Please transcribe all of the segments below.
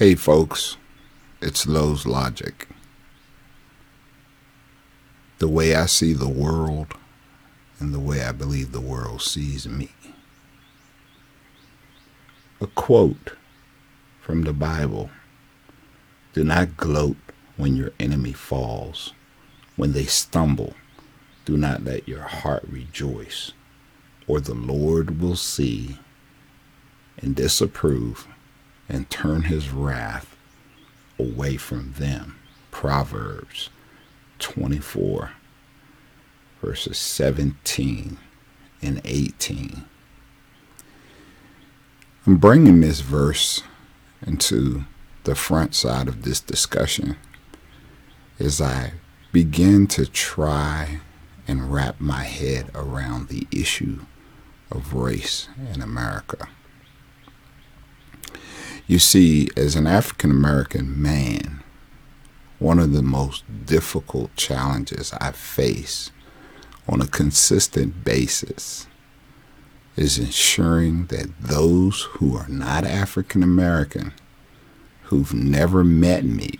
Hey, folks, it's Lowe's Logic. The way I see the world and the way I believe the world sees me. A quote from the Bible Do not gloat when your enemy falls. When they stumble, do not let your heart rejoice, or the Lord will see and disapprove and turn his wrath away from them. Proverbs 24, verses 17 and 18. I'm bringing this verse into the front side of this discussion as I begin to try and wrap my head around the issue of race in America. You see, as an African American man, one of the most difficult challenges I face on a consistent basis is ensuring that those who are not African American, who've never met me,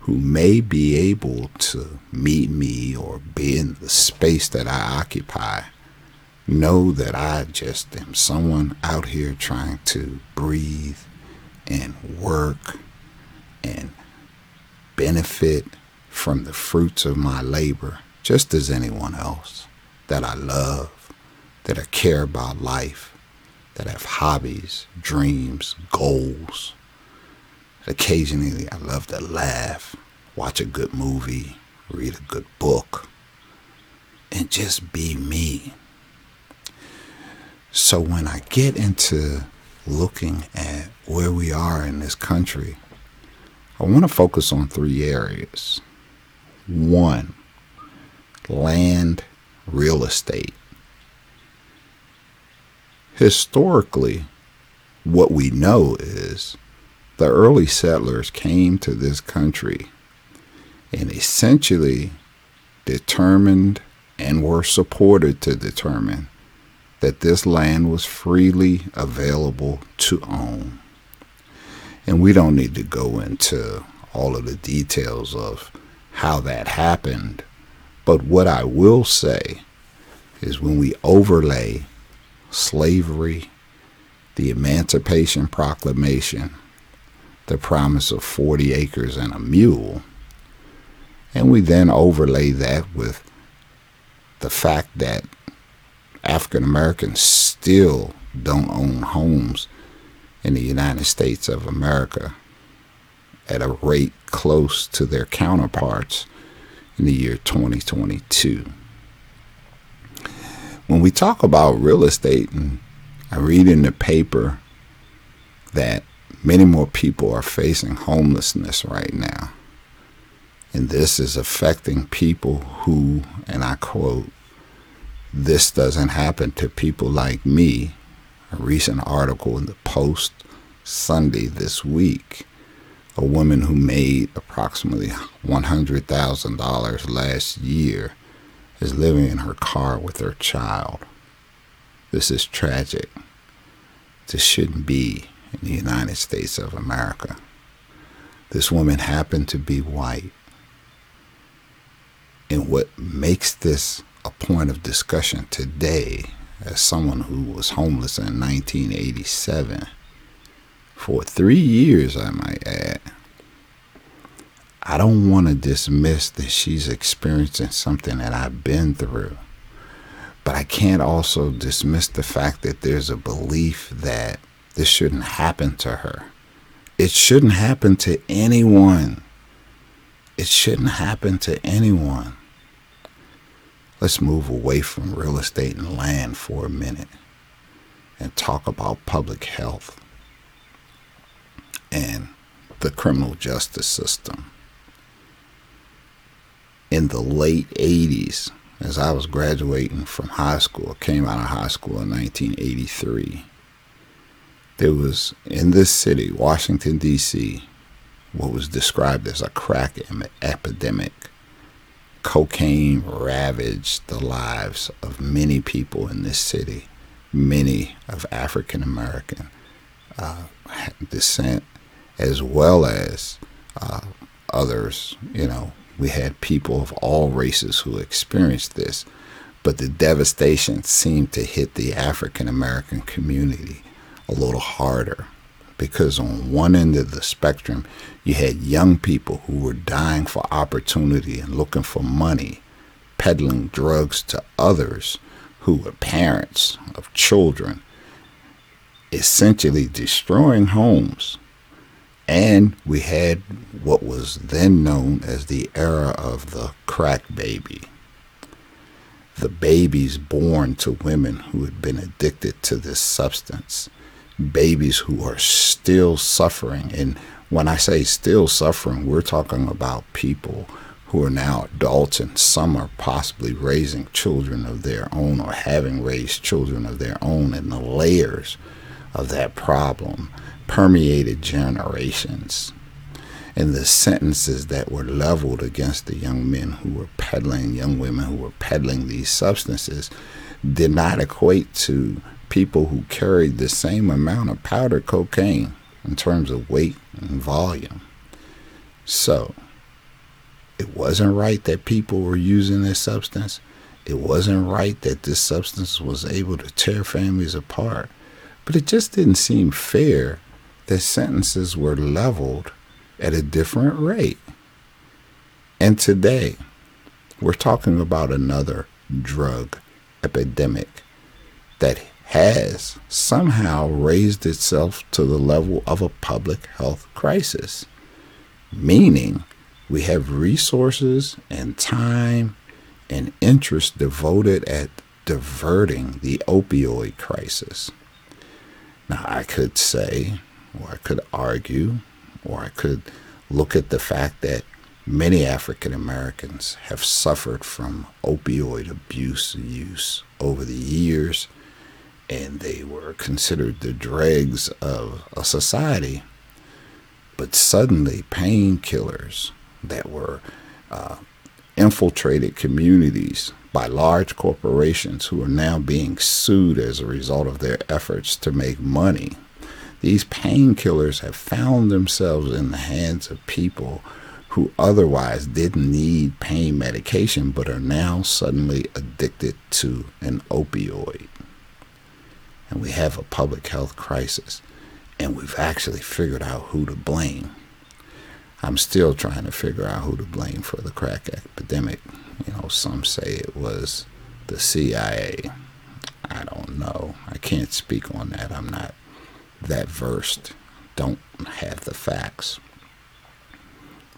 who may be able to meet me or be in the space that I occupy, know that I just am someone out here trying to breathe and work and benefit from the fruits of my labor just as anyone else that I love, that I care about life, that have hobbies, dreams, goals. Occasionally, I love to laugh, watch a good movie, read a good book, and just be me. So when I get into looking at where we are in this country, I want to focus on three areas. One, land, real estate. Historically, what we know is the early settlers came to this country and essentially determined and were supported to determine that this land was freely available to own. And we don't need to go into all of the details of how that happened. But what I will say is when we overlay slavery, the Emancipation Proclamation, the promise of 40 acres and a mule, and we then overlay that with the fact that African Americans still don't own homes in the United States of America at a rate close to their counterparts in the year 2022. When we talk about real estate, and I read in the paper that many more people are facing homelessness right now. And this is affecting people who, and I quote, this doesn't happen to people like me. A recent article in the Post Sunday this week a woman who made approximately $100,000 last year is living in her car with her child. This is tragic. This shouldn't be in the United States of America. This woman happened to be white. And what makes this a point of discussion today, as someone who was homeless in 1987, for three years, I might add, I don't want to dismiss that she's experiencing something that I've been through. But I can't also dismiss the fact that there's a belief that this shouldn't happen to her. It shouldn't happen to anyone. It shouldn't happen to anyone. Let's move away from real estate and land for a minute and talk about public health and the criminal justice system. In the late 80s, as I was graduating from high school, came out of high school in 1983, there was in this city, Washington, D.C., what was described as a crack epidemic cocaine ravaged the lives of many people in this city, many of African American uh, descent as well as uh, others. You know, we had people of all races who experienced this, but the devastation seemed to hit the African American community a little harder because on one end of the spectrum, you had young people who were dying for opportunity and looking for money, peddling drugs to others who were parents of children, essentially destroying homes. And we had what was then known as the era of the crack baby. The babies born to women who had been addicted to this substance, babies who are still suffering. And when I say still suffering, we're talking about people who are now adults and some are possibly raising children of their own or having raised children of their own and the layers of that problem permeated generations and the sentences that were leveled against the young men who were peddling young women who were peddling these substances did not equate to people who carried the same amount of powder cocaine in terms of weight and volume so it wasn't right that people were using this substance. It wasn't right that this substance was able to tear families apart. But it just didn't seem fair that sentences were leveled at a different rate. And today, we're talking about another drug epidemic that has somehow raised itself to the level of a public health crisis, meaning we have resources and time and interest devoted at diverting the opioid crisis. Now, I could say, or I could argue, or I could look at the fact that many African Americans have suffered from opioid abuse and use over the years, and they were considered the dregs of a society. But suddenly, painkillers that were uh, infiltrated communities by large corporations who are now being sued as a result of their efforts to make money. These painkillers have found themselves in the hands of people who otherwise didn't need pain medication but are now suddenly addicted to an opioid. And we have a public health crisis, and we've actually figured out who to blame. I'm still trying to figure out who to blame for the crack epidemic. You know, some say it was the CIA. I don't know. I can't speak on that. I'm not that versed. Don't have the facts.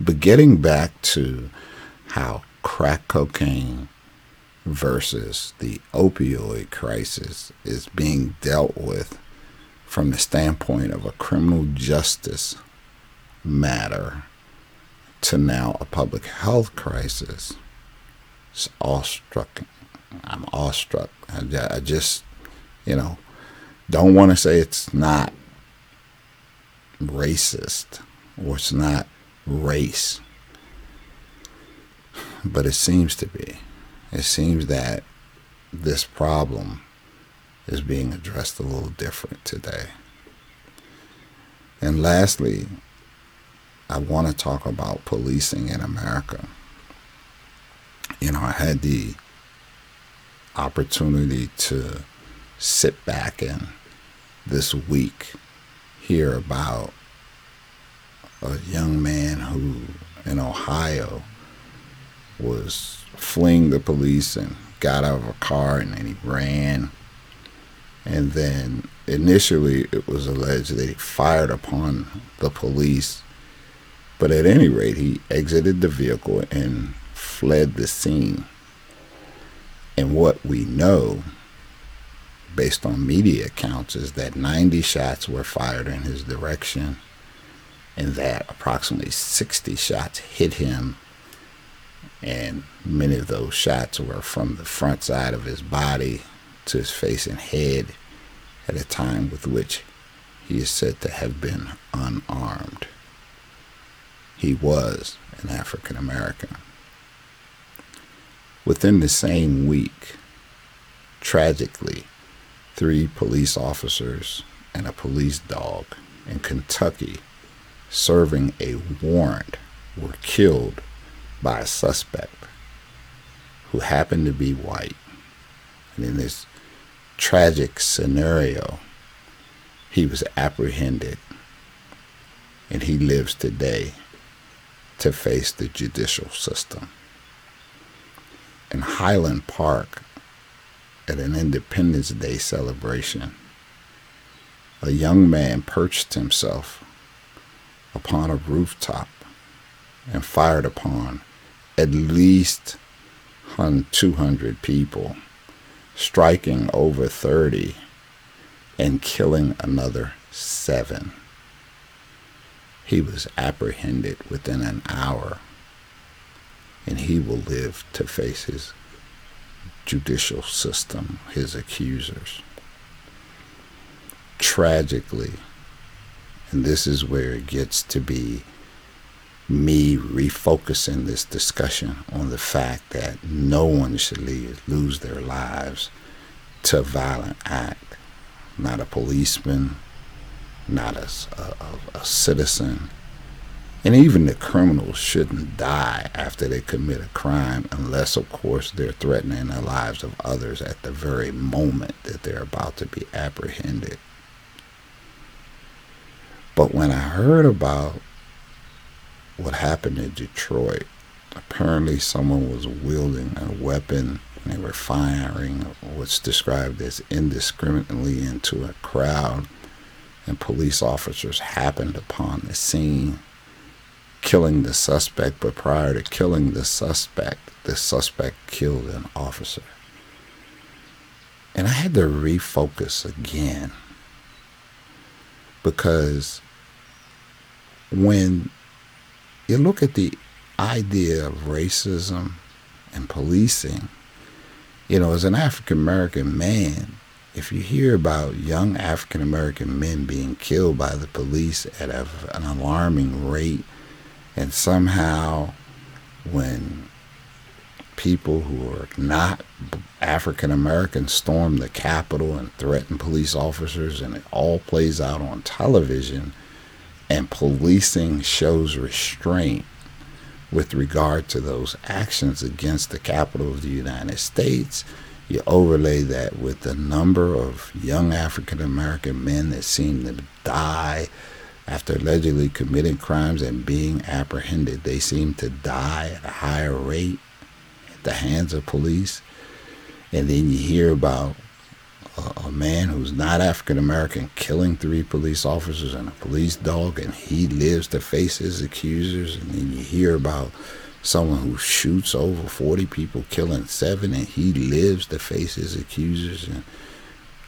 But getting back to how crack cocaine versus the opioid crisis is being dealt with from the standpoint of a criminal justice matter to now a public health crisis. It's awestruck. I'm awestruck. I, just, you know, don't want to say it's not racist or it's not race, but it seems to be. It seems that this problem is being addressed a little different today. And lastly, I want to talk about policing in America. You know, I had the opportunity to sit back and this week hear about a young man who in Ohio was fleeing the police and got out of a car and then he ran. And then initially it was alleged that he fired upon the police but at any rate, he exited the vehicle and fled the scene. And what we know, based on media accounts, is that 90 shots were fired in his direction and that approximately 60 shots hit him. And many of those shots were from the front side of his body to his face and head at a time with which he is said to have been unarmed he was an African American. Within the same week, tragically, three police officers and a police dog in Kentucky serving a warrant were killed by a suspect who happened to be white. And in this tragic scenario, he was apprehended and he lives today to face the judicial system. In Highland Park, at an Independence Day celebration, a young man perched himself upon a rooftop and fired upon at least 200 people, striking over 30 and killing another seven. He was apprehended within an hour, and he will live to face his judicial system, his accusers. Tragically, and this is where it gets to be me refocusing this discussion on the fact that no one should leave, lose their lives to a violent act. Not a policeman, not a, a, a citizen, and even the criminals shouldn't die after they commit a crime unless, of course, they're threatening the lives of others at the very moment that they're about to be apprehended. But when I heard about what happened in Detroit, apparently someone was wielding a weapon and they were firing what's described as indiscriminately into a crowd, and police officers happened upon the scene killing the suspect, but prior to killing the suspect, the suspect killed an officer. And I had to refocus again because when you look at the idea of racism and policing, you know, as an African American man, if you hear about young African American men being killed by the police at a, an alarming rate, and somehow when people who are not African American storm the Capitol and threaten police officers, and it all plays out on television, and policing shows restraint with regard to those actions against the capital of the United States. You overlay that with the number of young African American men that seem to die after allegedly committing crimes and being apprehended. They seem to die at a higher rate at the hands of police. And then you hear about a, man who's not African American killing three police officers and a police dog, and he lives to face his accusers. And then you hear about someone who shoots over 40 people, killing seven, and he lives to face his accusers. And,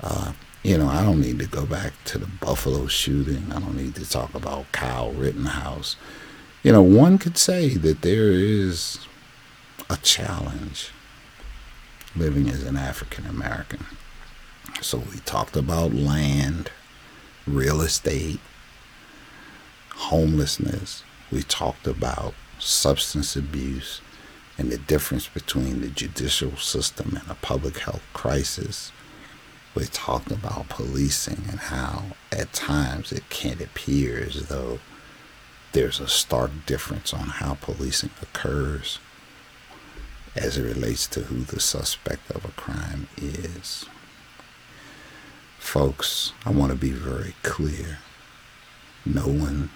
uh, you know, I don't need to go back to the Buffalo shooting. I don't need to talk about Kyle Rittenhouse. You know, one could say that there is a challenge living as an African American. So we talked about land, real estate, homelessness. We talked about substance abuse and the difference between the judicial system and a public health crisis. We talked about policing and how at times it can't appear as though there's a stark difference on how policing occurs as it relates to who the suspect of a crime is. Folks, I want to be very clear. No one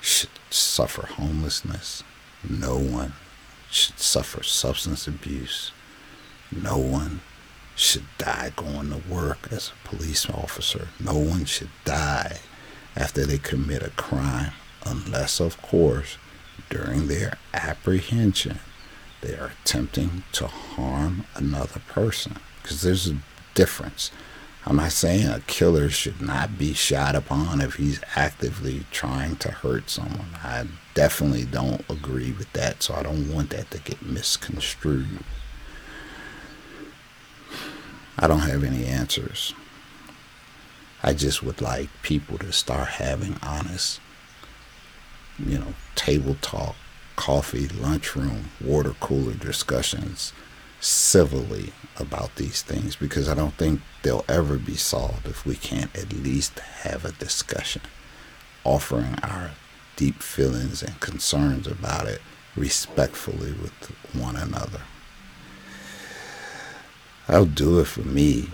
should suffer homelessness. No one should suffer substance abuse. No one should die going to work as a police officer. No one should die after they commit a crime, unless, of course, during their apprehension, they are attempting to harm another person. Because there's a difference I'm not saying a killer should not be shot upon if he's actively trying to hurt someone. I definitely don't agree with that, so I don't want that to get misconstrued. I don't have any answers. I just would like people to start having honest, you know, table talk, coffee, lunchroom, water cooler discussions civilly about these things because I don't think they'll ever be solved if we can't at least have a discussion, offering our deep feelings and concerns about it respectfully with one another. I'll do it for me.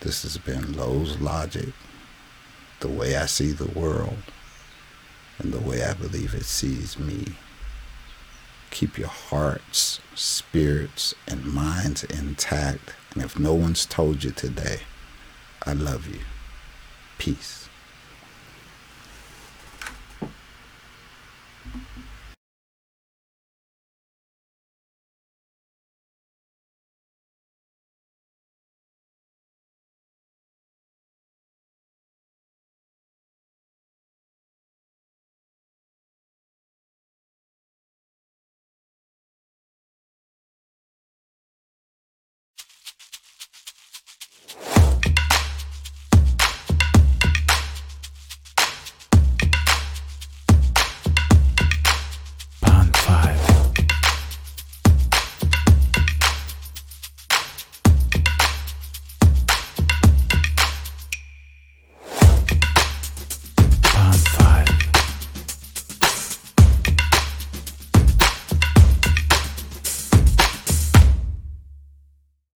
This has been Lowe's Logic, the way I see the world, and the way I believe it sees me. Keep your hearts, spirits, and minds intact. And if no one's told you today, I love you. Peace.